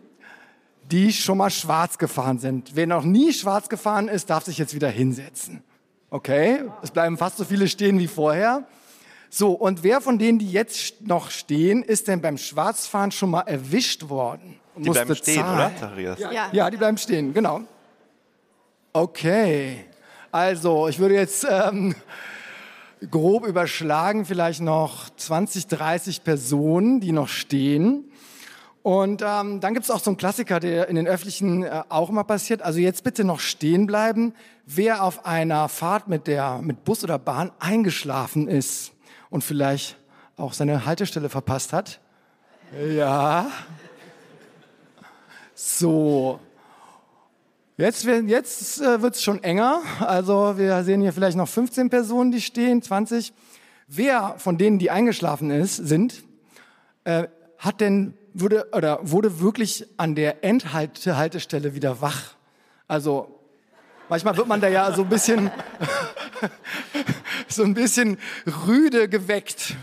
die schon mal schwarz gefahren sind. Wer noch nie schwarz gefahren ist, darf sich jetzt wieder hinsetzen. Okay, es bleiben fast so viele stehen wie vorher. So, und wer von denen, die jetzt noch stehen, ist denn beim Schwarzfahren schon mal erwischt worden? Die bleiben stehen, zahlen? oder, Zacharias? Ja. ja, die bleiben stehen, genau. Okay, also ich würde jetzt ähm, grob überschlagen, vielleicht noch 20, 30 Personen, die noch stehen. Und ähm, dann gibt es auch so einen Klassiker, der in den öffentlichen äh, auch immer passiert. Also jetzt bitte noch stehen bleiben, wer auf einer Fahrt mit, der, mit Bus oder Bahn eingeschlafen ist und vielleicht auch seine Haltestelle verpasst hat. Ja. So. Jetzt, jetzt äh, wird es schon enger. Also wir sehen hier vielleicht noch 15 Personen, die stehen, 20. Wer von denen, die eingeschlafen ist, sind, äh, hat denn wurde, oder wurde wirklich an der Endhaltestelle wieder wach. Also manchmal wird man da ja so ein bisschen, [laughs] so ein bisschen rüde geweckt.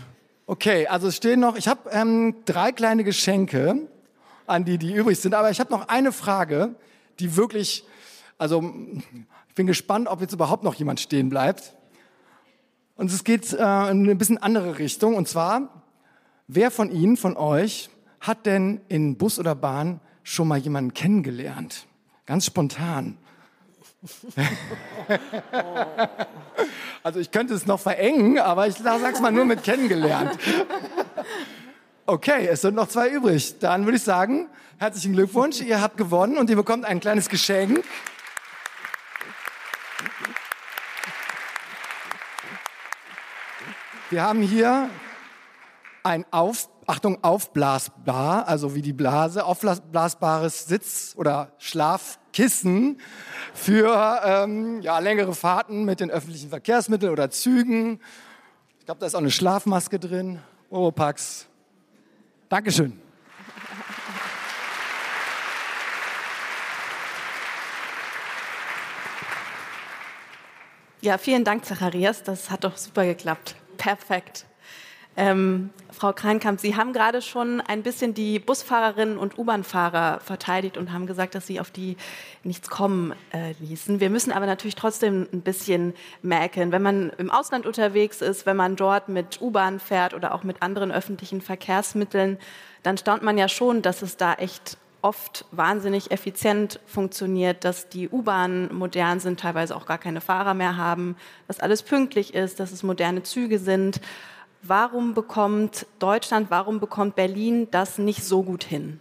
Okay, also es stehen noch, ich habe ähm, drei kleine Geschenke an die, die übrig sind, aber ich habe noch eine Frage, die wirklich, also ich bin gespannt, ob jetzt überhaupt noch jemand stehen bleibt. Und es geht äh, in eine bisschen andere Richtung. Und zwar, wer von Ihnen, von euch, hat denn in Bus oder Bahn schon mal jemanden kennengelernt? Ganz spontan. Also ich könnte es noch verengen, aber ich sag's mal nur mit kennengelernt. Okay, es sind noch zwei übrig. Dann würde ich sagen, herzlichen Glückwunsch, ihr habt gewonnen und ihr bekommt ein kleines Geschenk. Wir haben hier ein Auf Achtung, aufblasbar, also wie die Blase, aufblasbares Sitz- oder Schlafkissen für ähm, ja, längere Fahrten mit den öffentlichen Verkehrsmitteln oder Zügen. Ich glaube, da ist auch eine Schlafmaske drin. Oropax. Dankeschön. Ja, vielen Dank, Zacharias. Das hat doch super geklappt. Perfekt. Ähm, Frau Kreinkamp, Sie haben gerade schon ein bisschen die Busfahrerinnen und U-Bahn-Fahrer verteidigt und haben gesagt, dass Sie auf die nichts kommen äh, ließen. Wir müssen aber natürlich trotzdem ein bisschen merken, wenn man im Ausland unterwegs ist, wenn man dort mit U-Bahn fährt oder auch mit anderen öffentlichen Verkehrsmitteln, dann staunt man ja schon, dass es da echt oft wahnsinnig effizient funktioniert, dass die U-Bahnen modern sind, teilweise auch gar keine Fahrer mehr haben, dass alles pünktlich ist, dass es moderne Züge sind. Warum bekommt Deutschland, warum bekommt Berlin das nicht so gut hin?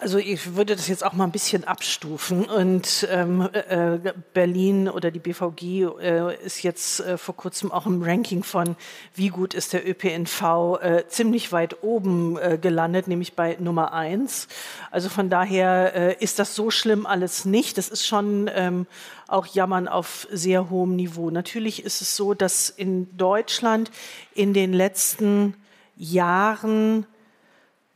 Also ich würde das jetzt auch mal ein bisschen abstufen. Und ähm, äh, Berlin oder die BVG äh, ist jetzt äh, vor kurzem auch im Ranking von, wie gut ist der ÖPNV, äh, ziemlich weit oben äh, gelandet, nämlich bei Nummer eins. Also von daher äh, ist das so schlimm alles nicht. Das ist schon ähm, auch Jammern auf sehr hohem Niveau. Natürlich ist es so, dass in Deutschland in den letzten Jahren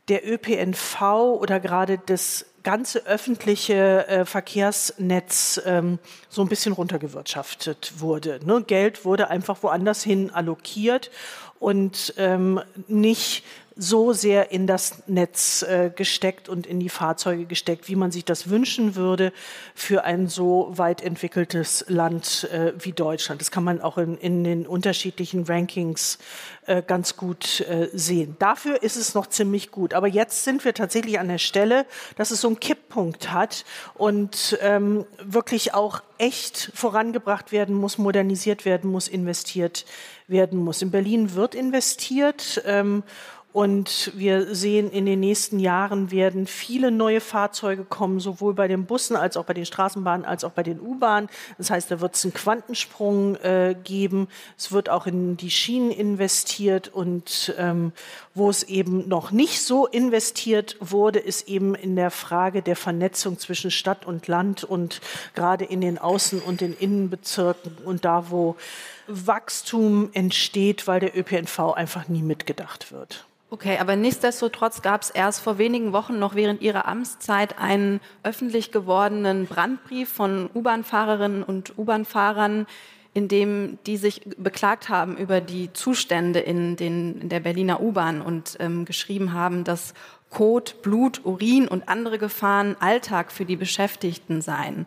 der ÖPNV oder gerade das ganze öffentliche äh, Verkehrsnetz ähm, so ein bisschen runtergewirtschaftet wurde. Ne? Geld wurde einfach woanders hin allokiert und ähm, nicht so sehr in das Netz äh, gesteckt und in die Fahrzeuge gesteckt, wie man sich das wünschen würde für ein so weit entwickeltes Land äh, wie Deutschland. Das kann man auch in, in den unterschiedlichen Rankings äh, ganz gut äh, sehen. Dafür ist es noch ziemlich gut. Aber jetzt sind wir tatsächlich an der Stelle, dass es so einen Kipppunkt hat und ähm, wirklich auch echt vorangebracht werden muss, modernisiert werden muss, investiert werden muss. In Berlin wird investiert. Ähm, und wir sehen, in den nächsten Jahren werden viele neue Fahrzeuge kommen, sowohl bei den Bussen als auch bei den Straßenbahnen als auch bei den U-Bahnen. Das heißt, da wird es einen Quantensprung äh, geben. Es wird auch in die Schienen investiert und ähm, wo es eben noch nicht so investiert wurde, ist eben in der Frage der Vernetzung zwischen Stadt und Land und gerade in den Außen- und den Innenbezirken und da, wo Wachstum entsteht, weil der ÖPNV einfach nie mitgedacht wird. Okay, aber nichtsdestotrotz gab es erst vor wenigen Wochen noch während Ihrer Amtszeit einen öffentlich gewordenen Brandbrief von U-Bahn-Fahrerinnen und U-Bahn-Fahrern, in dem die sich beklagt haben über die Zustände in, den, in der Berliner U-Bahn und ähm, geschrieben haben, dass Kot, Blut, Urin und andere Gefahren Alltag für die Beschäftigten seien.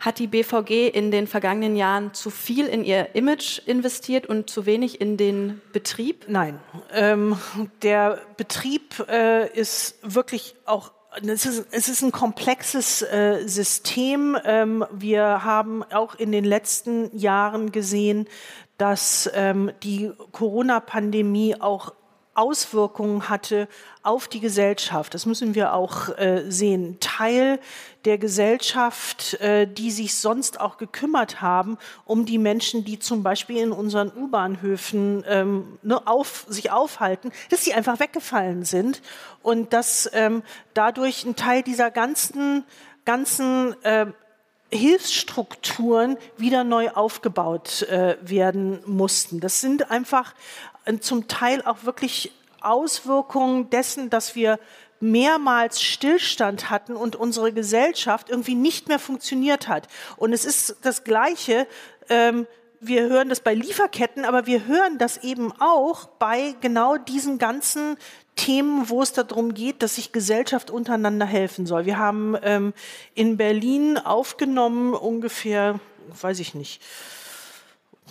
Hat die BVG in den vergangenen Jahren zu viel in ihr Image investiert und zu wenig in den Betrieb? Nein. Ähm, der Betrieb äh, ist wirklich auch es ist, es ist ein komplexes äh, System. Ähm, wir haben auch in den letzten Jahren gesehen, dass ähm, die Corona-Pandemie auch Auswirkungen hatte auf die Gesellschaft. Das müssen wir auch äh, sehen. Teil der Gesellschaft, äh, die sich sonst auch gekümmert haben um die Menschen, die zum Beispiel in unseren U-Bahnhöfen ähm, ne, auf, sich aufhalten, dass sie einfach weggefallen sind und dass ähm, dadurch ein Teil dieser ganzen ganzen äh, Hilfsstrukturen wieder neu aufgebaut äh, werden mussten. Das sind einfach äh, zum Teil auch wirklich Auswirkungen dessen, dass wir mehrmals Stillstand hatten und unsere Gesellschaft irgendwie nicht mehr funktioniert hat. Und es ist das Gleiche. Ähm, wir hören das bei Lieferketten, aber wir hören das eben auch bei genau diesen ganzen Themen, wo es darum geht, dass sich Gesellschaft untereinander helfen soll. Wir haben ähm, in Berlin aufgenommen ungefähr, weiß ich nicht,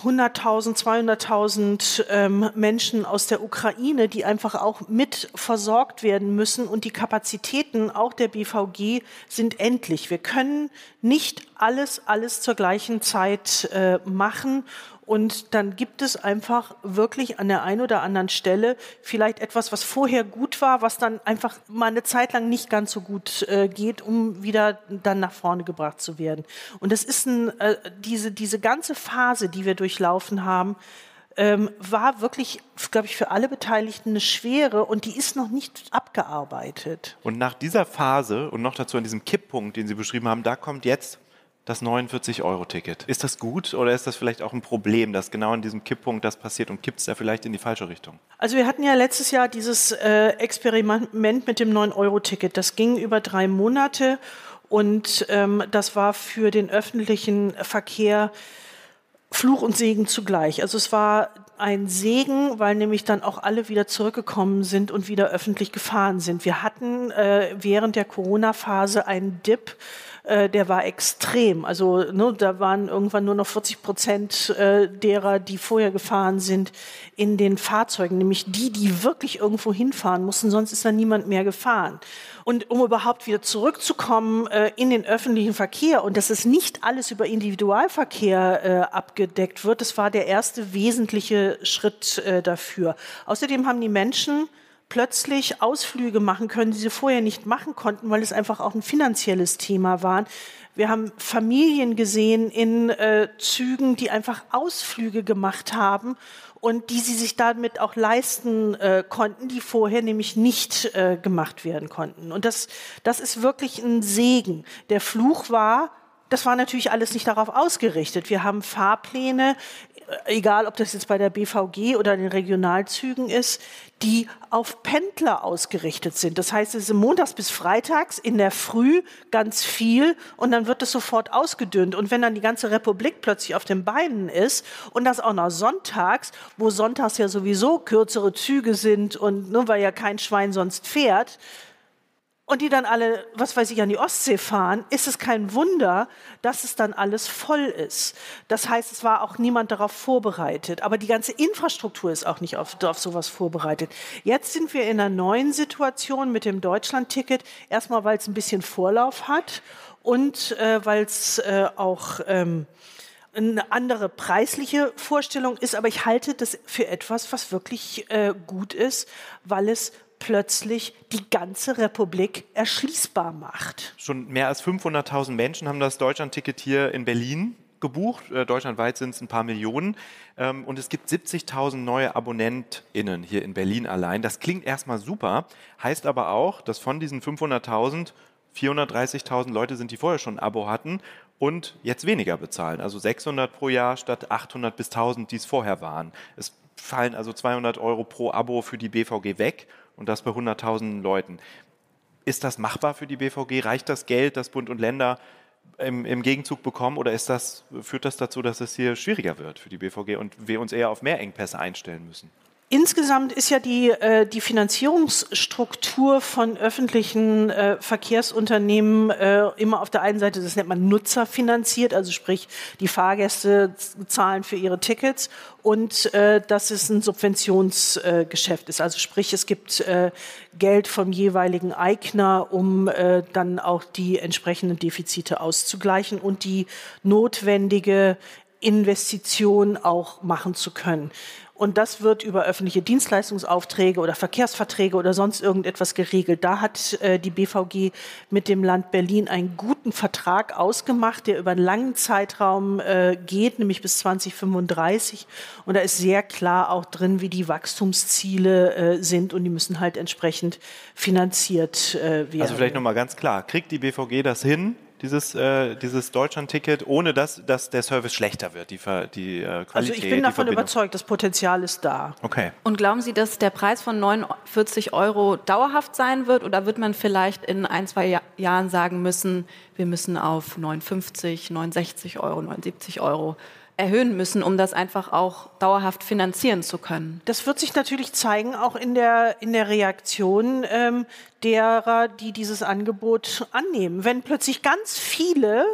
100.000, 200.000 ähm, Menschen aus der Ukraine, die einfach auch mit versorgt werden müssen. Und die Kapazitäten auch der BVG sind endlich. Wir können nicht alles, alles zur gleichen Zeit äh, machen. Und dann gibt es einfach wirklich an der einen oder anderen Stelle vielleicht etwas, was vorher gut war, was dann einfach mal eine Zeit lang nicht ganz so gut äh, geht, um wieder dann nach vorne gebracht zu werden. Und das ist ein, äh, diese, diese ganze Phase, die wir durchlaufen haben, ähm, war wirklich, glaube ich, für alle Beteiligten eine schwere und die ist noch nicht abgearbeitet. Und nach dieser Phase und noch dazu an diesem Kipppunkt, den Sie beschrieben haben, da kommt jetzt das 49-Euro-Ticket. Ist das gut oder ist das vielleicht auch ein Problem, dass genau an diesem Kipppunkt das passiert und kippt es da vielleicht in die falsche Richtung? Also wir hatten ja letztes Jahr dieses äh, Experiment mit dem 9-Euro-Ticket. Das ging über drei Monate und ähm, das war für den öffentlichen Verkehr Fluch und Segen zugleich. Also es war ein Segen, weil nämlich dann auch alle wieder zurückgekommen sind und wieder öffentlich gefahren sind. Wir hatten äh, während der Corona-Phase einen Dip äh, der war extrem. Also ne, da waren irgendwann nur noch 40 Prozent äh, derer, die vorher gefahren sind, in den Fahrzeugen, nämlich die, die wirklich irgendwo hinfahren mussten, sonst ist da niemand mehr gefahren. Und um überhaupt wieder zurückzukommen äh, in den öffentlichen Verkehr und dass es nicht alles über Individualverkehr äh, abgedeckt wird, das war der erste wesentliche Schritt äh, dafür. Außerdem haben die Menschen plötzlich Ausflüge machen können, die sie vorher nicht machen konnten, weil es einfach auch ein finanzielles Thema war. Wir haben Familien gesehen in äh, Zügen, die einfach Ausflüge gemacht haben und die sie sich damit auch leisten äh, konnten, die vorher nämlich nicht äh, gemacht werden konnten. Und das, das ist wirklich ein Segen. Der Fluch war, das war natürlich alles nicht darauf ausgerichtet. Wir haben Fahrpläne egal ob das jetzt bei der BVG oder den Regionalzügen ist, die auf Pendler ausgerichtet sind. Das heißt, es ist montags bis freitags in der Früh ganz viel und dann wird es sofort ausgedünnt. Und wenn dann die ganze Republik plötzlich auf den Beinen ist und das auch noch sonntags, wo sonntags ja sowieso kürzere Züge sind und nur weil ja kein Schwein sonst fährt, und die dann alle, was weiß ich, an die Ostsee fahren, ist es kein Wunder, dass es dann alles voll ist. Das heißt, es war auch niemand darauf vorbereitet. Aber die ganze Infrastruktur ist auch nicht auf, auf sowas vorbereitet. Jetzt sind wir in einer neuen Situation mit dem Deutschland-Ticket. Erstmal, weil es ein bisschen Vorlauf hat und äh, weil es äh, auch ähm, eine andere preisliche Vorstellung ist, aber ich halte das für etwas, was wirklich äh, gut ist, weil es plötzlich die ganze Republik erschließbar macht. Schon mehr als 500.000 Menschen haben das Deutschlandticket hier in Berlin gebucht. Äh, deutschlandweit sind es ein paar Millionen. Ähm, und es gibt 70.000 neue AbonnentInnen hier in Berlin allein. Das klingt erstmal super, heißt aber auch, dass von diesen 500.000 430.000 Leute sind, die vorher schon ein Abo hatten und jetzt weniger bezahlen. Also 600 pro Jahr statt 800 bis 1000, die es vorher waren. Es fallen also 200 Euro pro Abo für die BVG weg und das bei 100.000 Leuten. Ist das machbar für die BVG? Reicht das Geld, das Bund und Länder im, im, Gegenzug bekommen oder das, führt das dazu, dass es hier schwieriger wird für die BVG und wir uns eher auf mehr Engpässe einstellen müssen? Insgesamt ist ja die, äh, die Finanzierungsstruktur von öffentlichen äh, Verkehrsunternehmen äh, immer auf der einen Seite, das nennt man nutzerfinanziert, also sprich die Fahrgäste zahlen für ihre Tickets und äh, dass es ein Subventionsgeschäft ist. Also sprich, es gibt äh, Geld vom jeweiligen Eigner, um äh, dann auch die entsprechenden Defizite auszugleichen und die notwendige Investition auch machen zu können. Und das wird über öffentliche Dienstleistungsaufträge oder Verkehrsverträge oder sonst irgendetwas geregelt. Da hat äh, die BVG mit dem Land Berlin einen guten Vertrag ausgemacht, der über einen langen Zeitraum äh, geht, nämlich bis 2035. Und da ist sehr klar auch drin, wie die Wachstumsziele äh, sind und die müssen halt entsprechend finanziert äh, werden. Also vielleicht nochmal ganz klar, kriegt die BVG das hin, dieses, äh, dieses Deutschland-Ticket, ohne dass, dass der Service schlechter wird, die, die äh, Qualität. Also ich bin davon überzeugt, das Potenzial ist da. Okay. Und glauben Sie, dass der Preis von 49 Euro dauerhaft sein wird oder wird man vielleicht in ein, zwei Jahr Jahren sagen müssen, wir müssen auf 59, 69 Euro, 79 Euro erhöhen müssen, um das einfach auch dauerhaft finanzieren zu können. Das wird sich natürlich zeigen, auch in der, in der Reaktion ähm, derer, die dieses Angebot annehmen. Wenn plötzlich ganz viele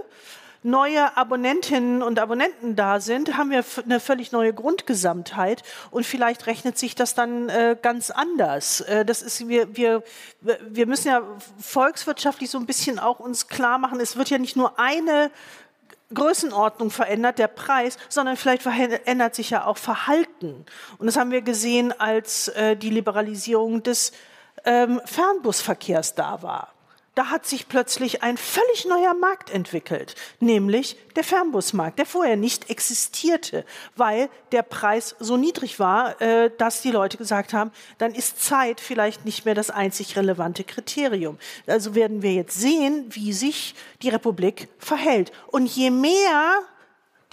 neue Abonnentinnen und Abonnenten da sind, haben wir eine völlig neue Grundgesamtheit und vielleicht rechnet sich das dann äh, ganz anders. Äh, das ist, wir, wir, wir müssen ja volkswirtschaftlich so ein bisschen auch uns klar machen, es wird ja nicht nur eine Größenordnung verändert, der Preis, sondern vielleicht verändert sich ja auch Verhalten. Und das haben wir gesehen, als äh, die Liberalisierung des ähm, Fernbusverkehrs da war da hat sich plötzlich ein völlig neuer Markt entwickelt, nämlich der Fernbusmarkt, der vorher nicht existierte, weil der Preis so niedrig war, äh, dass die Leute gesagt haben, dann ist Zeit vielleicht nicht mehr das einzig relevante Kriterium. Also werden wir jetzt sehen, wie sich die Republik verhält. Und je mehr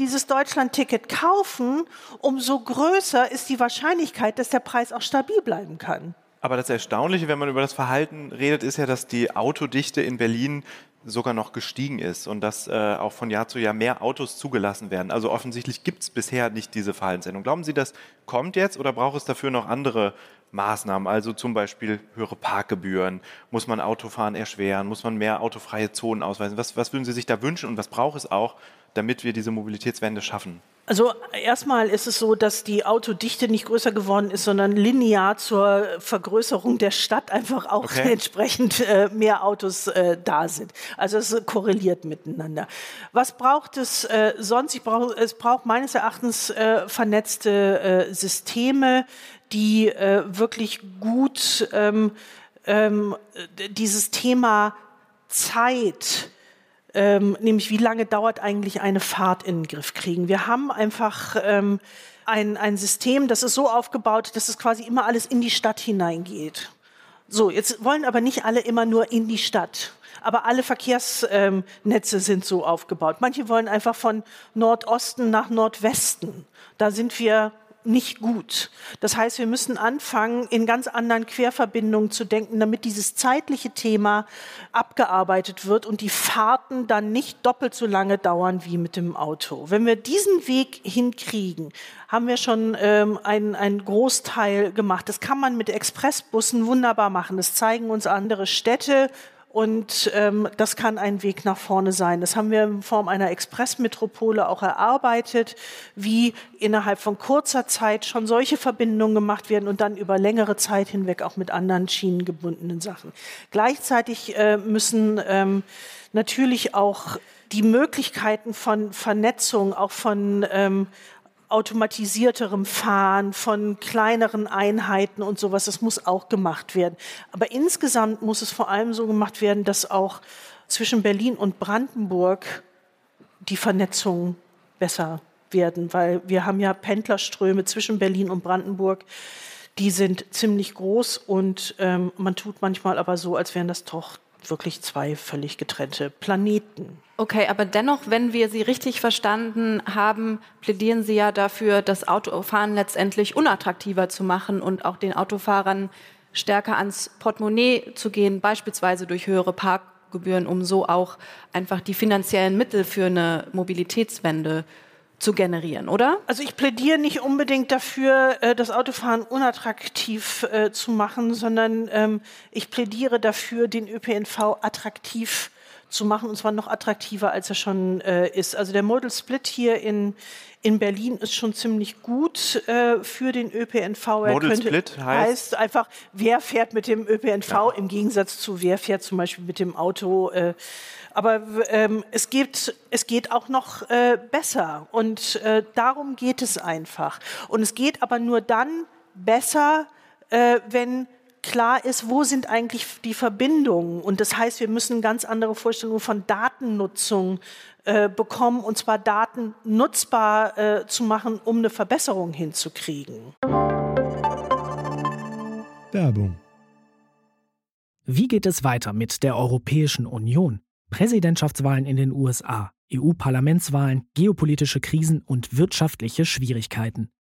dieses Deutschland-Ticket kaufen, umso größer ist die Wahrscheinlichkeit, dass der Preis auch stabil bleiben kann. Aber das Erstaunliche, wenn man über das Verhalten redet, ist ja, dass die Autodichte in Berlin sogar noch gestiegen ist und dass äh, auch von Jahr zu Jahr mehr Autos zugelassen werden. Also offensichtlich gibt es bisher nicht diese Verhaltensänderung. Glauben Sie, das kommt jetzt oder braucht es dafür noch andere Maßnahmen? Also zum Beispiel höhere Parkgebühren, muss man Autofahren erschweren, muss man mehr autofreie Zonen ausweisen? Was, was würden Sie sich da wünschen und was braucht es auch, damit wir diese Mobilitätswende schaffen? Also erstmal ist es so, dass die Autodichte nicht größer geworden ist, sondern linear zur Vergrößerung der Stadt einfach auch okay. [laughs] entsprechend äh, mehr Autos äh, da sind. Also es korreliert miteinander. Was braucht es äh, sonst? Brauch, es braucht meines Erachtens äh, vernetzte äh, Systeme, die äh, wirklich gut ähm, ähm, dieses Thema Zeit, ähm, nämlich wie lange dauert eigentlich eine Fahrt in den Griff kriegen. Wir haben einfach ähm, ein, ein System, das ist so aufgebaut, dass es quasi immer alles in die Stadt hineingeht. So, jetzt wollen aber nicht alle immer nur in die Stadt. aber alle Verkehrsnetze sind so aufgebaut. Manche wollen einfach von Nordosten nach Nordwesten. Da sind wir nicht gut. Das heißt, wir müssen anfangen, in ganz anderen Querverbindungen zu denken, damit dieses zeitliche Thema abgearbeitet wird und die Fahrten dann nicht doppelt so lange dauern wie mit dem Auto. Wenn wir diesen Weg hinkriegen, haben wir schon ähm, einen, einen Großteil gemacht. Das kann man mit Expressbussen wunderbar machen. Das zeigen uns andere Städte und ähm, das kann ein Weg nach vorne sein. Das haben wir in Form einer Expressmetropole auch erarbeitet, wie innerhalb von kurzer Zeit schon solche Verbindungen gemacht werden und dann über längere Zeit hinweg auch mit anderen schienengebundenen Sachen. Gleichzeitig äh, müssen ähm, natürlich auch die Möglichkeiten von Vernetzung, auch von ähm, automatisierterem Fahren, von kleineren Einheiten und sowas. Das muss auch gemacht werden. Aber insgesamt muss es vor allem so gemacht werden, dass auch zwischen Berlin und Brandenburg die Vernetzung besser werden, weil wir haben ja Pendlerströme zwischen Berlin und Brandenburg, die sind ziemlich groß und ähm, man tut manchmal aber so, als wären das doch wirklich zwei völlig getrennte Planeten. Okay, aber dennoch, wenn wir Sie richtig verstanden haben, plädieren Sie ja dafür, das Autofahren letztendlich unattraktiver zu machen und auch den Autofahrern stärker ans Portemonnaie zu gehen, beispielsweise durch höhere Parkgebühren, um so auch einfach die finanziellen Mittel für eine Mobilitätswende zu generieren, oder? Also ich plädiere nicht unbedingt dafür, äh, das Autofahren unattraktiv äh, zu machen, sondern ähm, ich plädiere dafür, den ÖPNV attraktiv zu machen, und zwar noch attraktiver, als er schon äh, ist. Also der Model Split hier in, in Berlin ist schon ziemlich gut äh, für den ÖPNV. Er Model könnte, Split heißt? heißt? einfach, wer fährt mit dem ÖPNV ja. im Gegensatz zu wer fährt zum Beispiel mit dem Auto. Äh, aber ähm, es, geht, es geht auch noch äh, besser und äh, darum geht es einfach. Und es geht aber nur dann besser, äh, wenn klar ist, wo sind eigentlich die Verbindungen. Und das heißt, wir müssen ganz andere Vorstellungen von Datennutzung äh, bekommen, und zwar Daten nutzbar äh, zu machen, um eine Verbesserung hinzukriegen. Werbung. Wie geht es weiter mit der Europäischen Union? Präsidentschaftswahlen in den USA, EU-Parlamentswahlen, geopolitische Krisen und wirtschaftliche Schwierigkeiten.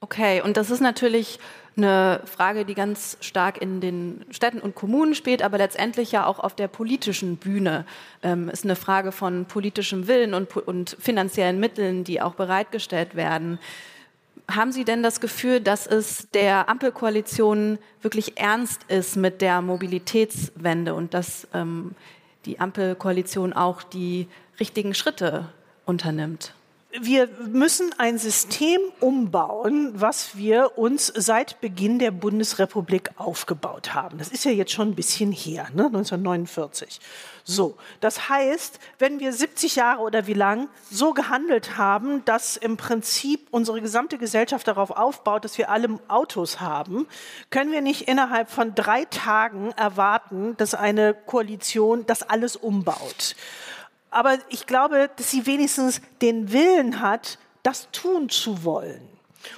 Okay, und das ist natürlich eine Frage, die ganz stark in den Städten und Kommunen spielt, aber letztendlich ja auch auf der politischen Bühne. Ähm, ist eine Frage von politischem Willen und, und finanziellen Mitteln, die auch bereitgestellt werden. Haben Sie denn das Gefühl, dass es der Ampelkoalition wirklich ernst ist mit der Mobilitätswende und dass ähm, die Ampelkoalition auch die richtigen Schritte unternimmt? Wir müssen ein System umbauen, was wir uns seit Beginn der Bundesrepublik aufgebaut haben. Das ist ja jetzt schon ein bisschen her, ne? 1949. So, das heißt, wenn wir 70 Jahre oder wie lang so gehandelt haben, dass im Prinzip unsere gesamte Gesellschaft darauf aufbaut, dass wir alle Autos haben, können wir nicht innerhalb von drei Tagen erwarten, dass eine Koalition das alles umbaut aber ich glaube, dass sie wenigstens den Willen hat, das tun zu wollen.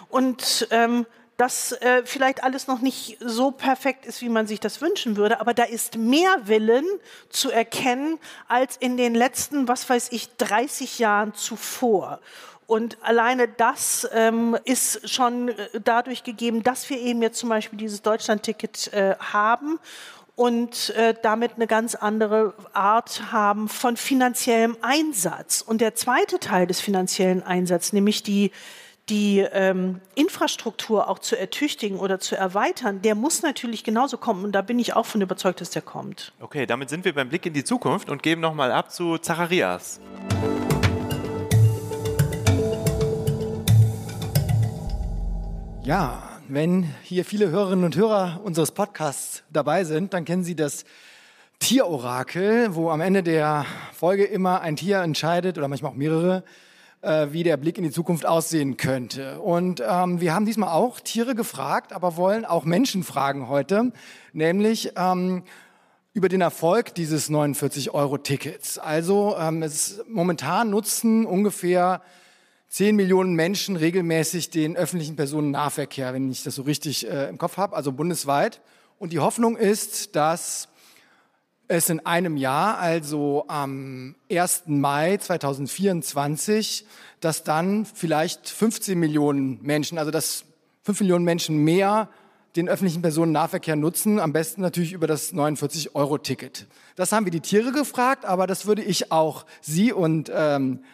Und ähm, dass äh, vielleicht alles noch nicht so perfekt ist, wie man sich das wünschen würde, aber da ist mehr Willen zu erkennen als in den letzten, was weiß ich, 30 Jahren zuvor. Und alleine das ähm, ist schon äh, dadurch gegeben, dass wir eben jetzt zum Beispiel dieses Deutschlandticket äh, haben und äh, damit eine ganz andere Art haben von finanziellem Einsatz. Und der zweite Teil des finanziellen Einsatzes, nämlich die, die ähm, Infrastruktur auch zu ertüchtigen oder zu erweitern, der muss natürlich genauso kommen. Und da bin ich auch von überzeugt, dass der kommt. Okay, damit sind wir beim Blick in die Zukunft und geben nochmal ab zu Zacharias. Ja, wenn hier viele Hörerinnen und Hörer unseres Podcasts dabei sind, dann kennen Sie das Tierorakel, wo am Ende der Folge immer ein Tier entscheidet oder manchmal auch mehrere, äh, wie der Blick in die Zukunft aussehen könnte. Und ähm, wir haben diesmal auch Tiere gefragt, aber wollen auch Menschen fragen heute, nämlich ähm, über den Erfolg dieses 49-Euro-Tickets. Also ähm, es momentan nutzen ungefähr 10 Millionen Menschen regelmäßig den öffentlichen Personennahverkehr, wenn ich das so richtig äh, im Kopf habe, also bundesweit. Und die Hoffnung ist, dass es in einem Jahr, also am 1. Mai 2024, dass dann vielleicht 15 Millionen Menschen, also dass 5 Millionen Menschen mehr den öffentlichen Personennahverkehr nutzen, am besten natürlich über das 49-Euro-Ticket. Das haben wir die Tiere gefragt, aber das würde ich auch Sie und ähm,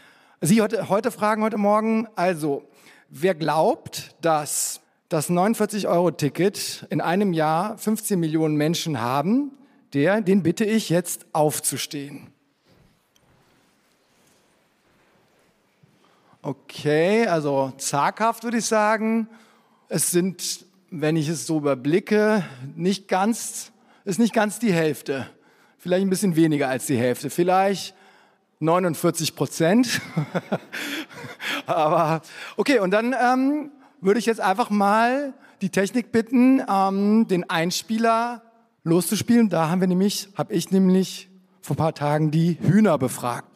Sie heute, heute fragen, heute Morgen. Also, wer glaubt, dass das 49-Euro-Ticket in einem Jahr 15 Millionen Menschen haben, der, den bitte ich jetzt aufzustehen. Okay, also zaghaft würde ich sagen. Es sind, wenn ich es so überblicke, nicht ganz, ist nicht ganz die Hälfte. Vielleicht ein bisschen weniger als die Hälfte. Vielleicht 49 Prozent. [laughs] Aber okay, und dann ähm, würde ich jetzt einfach mal die Technik bitten, ähm, den Einspieler loszuspielen. Da haben wir nämlich, habe ich nämlich vor ein paar Tagen die Hühner befragt.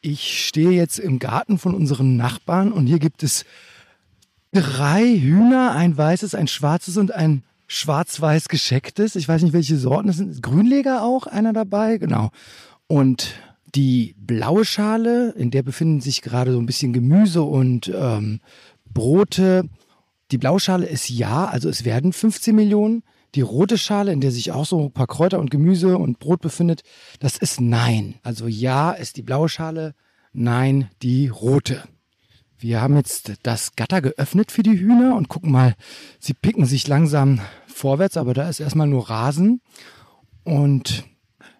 Ich stehe jetzt im Garten von unseren Nachbarn und hier gibt es drei Hühner, ein weißes, ein schwarzes und ein schwarz-weiß geschecktes. Ich weiß nicht, welche Sorten das sind. Grünleger auch einer dabei, genau. Und die blaue Schale, in der befinden sich gerade so ein bisschen Gemüse und ähm, Brote. Die blaue Schale ist ja, also es werden 15 Millionen. Die rote Schale, in der sich auch so ein paar Kräuter und Gemüse und Brot befindet, das ist Nein. Also ja ist die blaue Schale, Nein die rote. Wir haben jetzt das Gatter geöffnet für die Hühner und gucken mal, sie picken sich langsam vorwärts, aber da ist erstmal nur Rasen. Und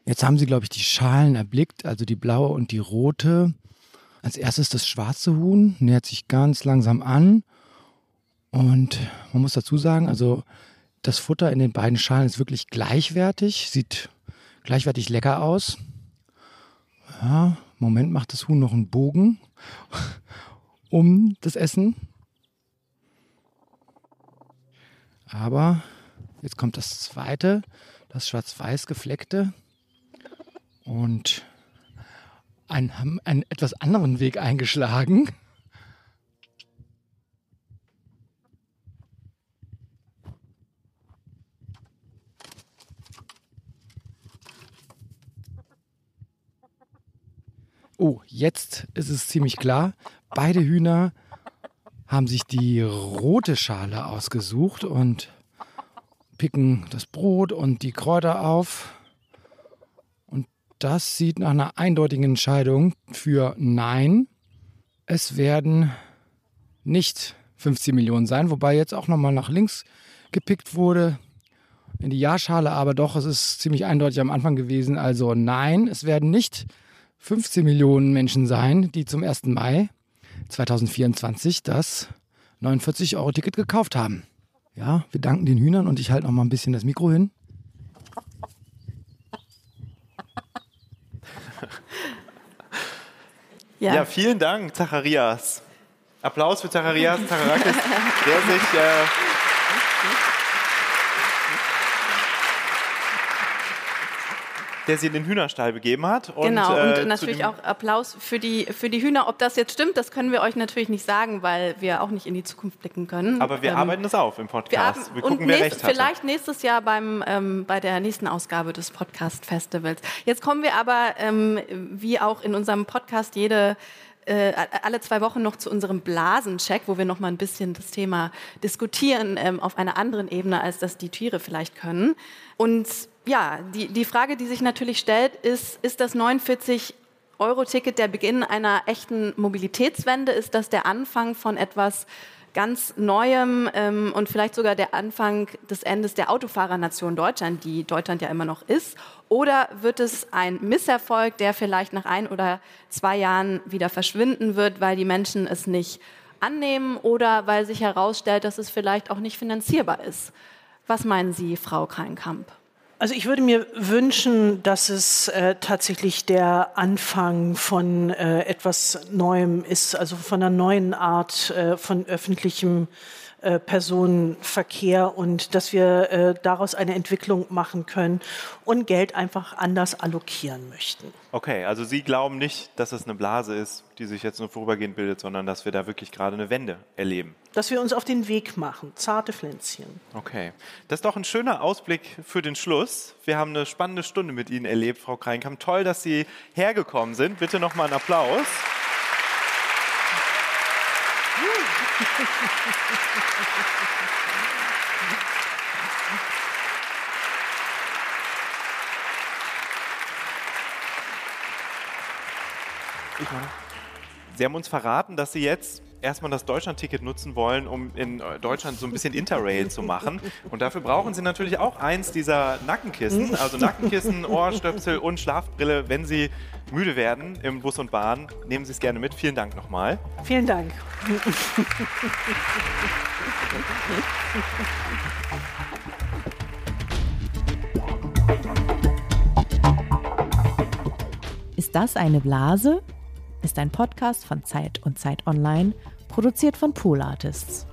jetzt haben sie, glaube ich, die Schalen erblickt, also die blaue und die rote. Als erstes das schwarze Huhn nähert sich ganz langsam an. Und man muss dazu sagen, also das Futter in den beiden Schalen ist wirklich gleichwertig, sieht gleichwertig lecker aus. Ja, Moment macht das Huhn noch einen Bogen [laughs] um das Essen. Aber jetzt kommt das zweite, das schwarz-weiß gefleckte und einen, einen etwas anderen Weg eingeschlagen. Oh, jetzt ist es ziemlich klar. Beide Hühner haben sich die rote Schale ausgesucht und picken das Brot und die Kräuter auf. Das sieht nach einer eindeutigen Entscheidung für Nein. Es werden nicht 15 Millionen sein, wobei jetzt auch nochmal nach links gepickt wurde in die Ja-Schale, aber doch, es ist ziemlich eindeutig am Anfang gewesen. Also nein, es werden nicht 15 Millionen Menschen sein, die zum 1. Mai 2024 das 49-Euro-Ticket gekauft haben. Ja, wir danken den Hühnern und ich halte noch mal ein bisschen das Mikro hin. Ja. ja, vielen Dank, Zacharias. Applaus für Zacharias Zacharakis, der sich äh, der sie in den Hühnerstall begeben hat. Und, genau, und äh, natürlich auch Applaus für die, für die Hühner. Ob das jetzt stimmt, das können wir euch natürlich nicht sagen, weil wir auch nicht in die Zukunft blicken können. Aber wir ähm, arbeiten das auf im Podcast. Wir, wir gucken, wer nächst, recht hatte. Vielleicht nächstes Jahr beim, ähm, bei der nächsten Ausgabe des Podcast-Festivals. Jetzt kommen wir aber, ähm, wie auch in unserem Podcast, jede äh, alle zwei Wochen noch zu unserem Blasencheck, wo wir noch mal ein bisschen das Thema diskutieren ähm, auf einer anderen Ebene, als das die Tiere vielleicht können. Und ja, die, die Frage, die sich natürlich stellt, ist, ist das 49 Euro-Ticket der Beginn einer echten Mobilitätswende? Ist das der Anfang von etwas ganz Neuem ähm, und vielleicht sogar der Anfang des Endes der Autofahrernation Deutschland, die Deutschland ja immer noch ist? Oder wird es ein Misserfolg, der vielleicht nach ein oder zwei Jahren wieder verschwinden wird, weil die Menschen es nicht annehmen oder weil sich herausstellt, dass es vielleicht auch nicht finanzierbar ist? Was meinen Sie, Frau Kreinkamp? Also ich würde mir wünschen, dass es äh, tatsächlich der Anfang von äh, etwas Neuem ist, also von einer neuen Art äh, von öffentlichem äh, Personenverkehr und dass wir äh, daraus eine Entwicklung machen können und Geld einfach anders allokieren möchten. Okay, also Sie glauben nicht, dass es eine Blase ist, die sich jetzt nur vorübergehend bildet, sondern dass wir da wirklich gerade eine Wende erleben. Dass wir uns auf den Weg machen, zarte Pflänzchen. Okay, das ist doch ein schöner Ausblick für den Schluss. Wir haben eine spannende Stunde mit Ihnen erlebt, Frau Kreinkamp. Toll, dass Sie hergekommen sind. Bitte nochmal einen Applaus. [laughs] Sie haben uns verraten, dass Sie jetzt erstmal das Deutschland-Ticket nutzen wollen, um in Deutschland so ein bisschen Interrail zu machen. Und dafür brauchen Sie natürlich auch eins dieser Nackenkissen, also Nackenkissen, Ohrstöpsel und Schlafbrille. Wenn Sie müde werden im Bus und Bahn, nehmen Sie es gerne mit. Vielen Dank nochmal. Vielen Dank. Ist das eine Blase? Ist ein Podcast von Zeit und Zeit Online, produziert von Pool Artists.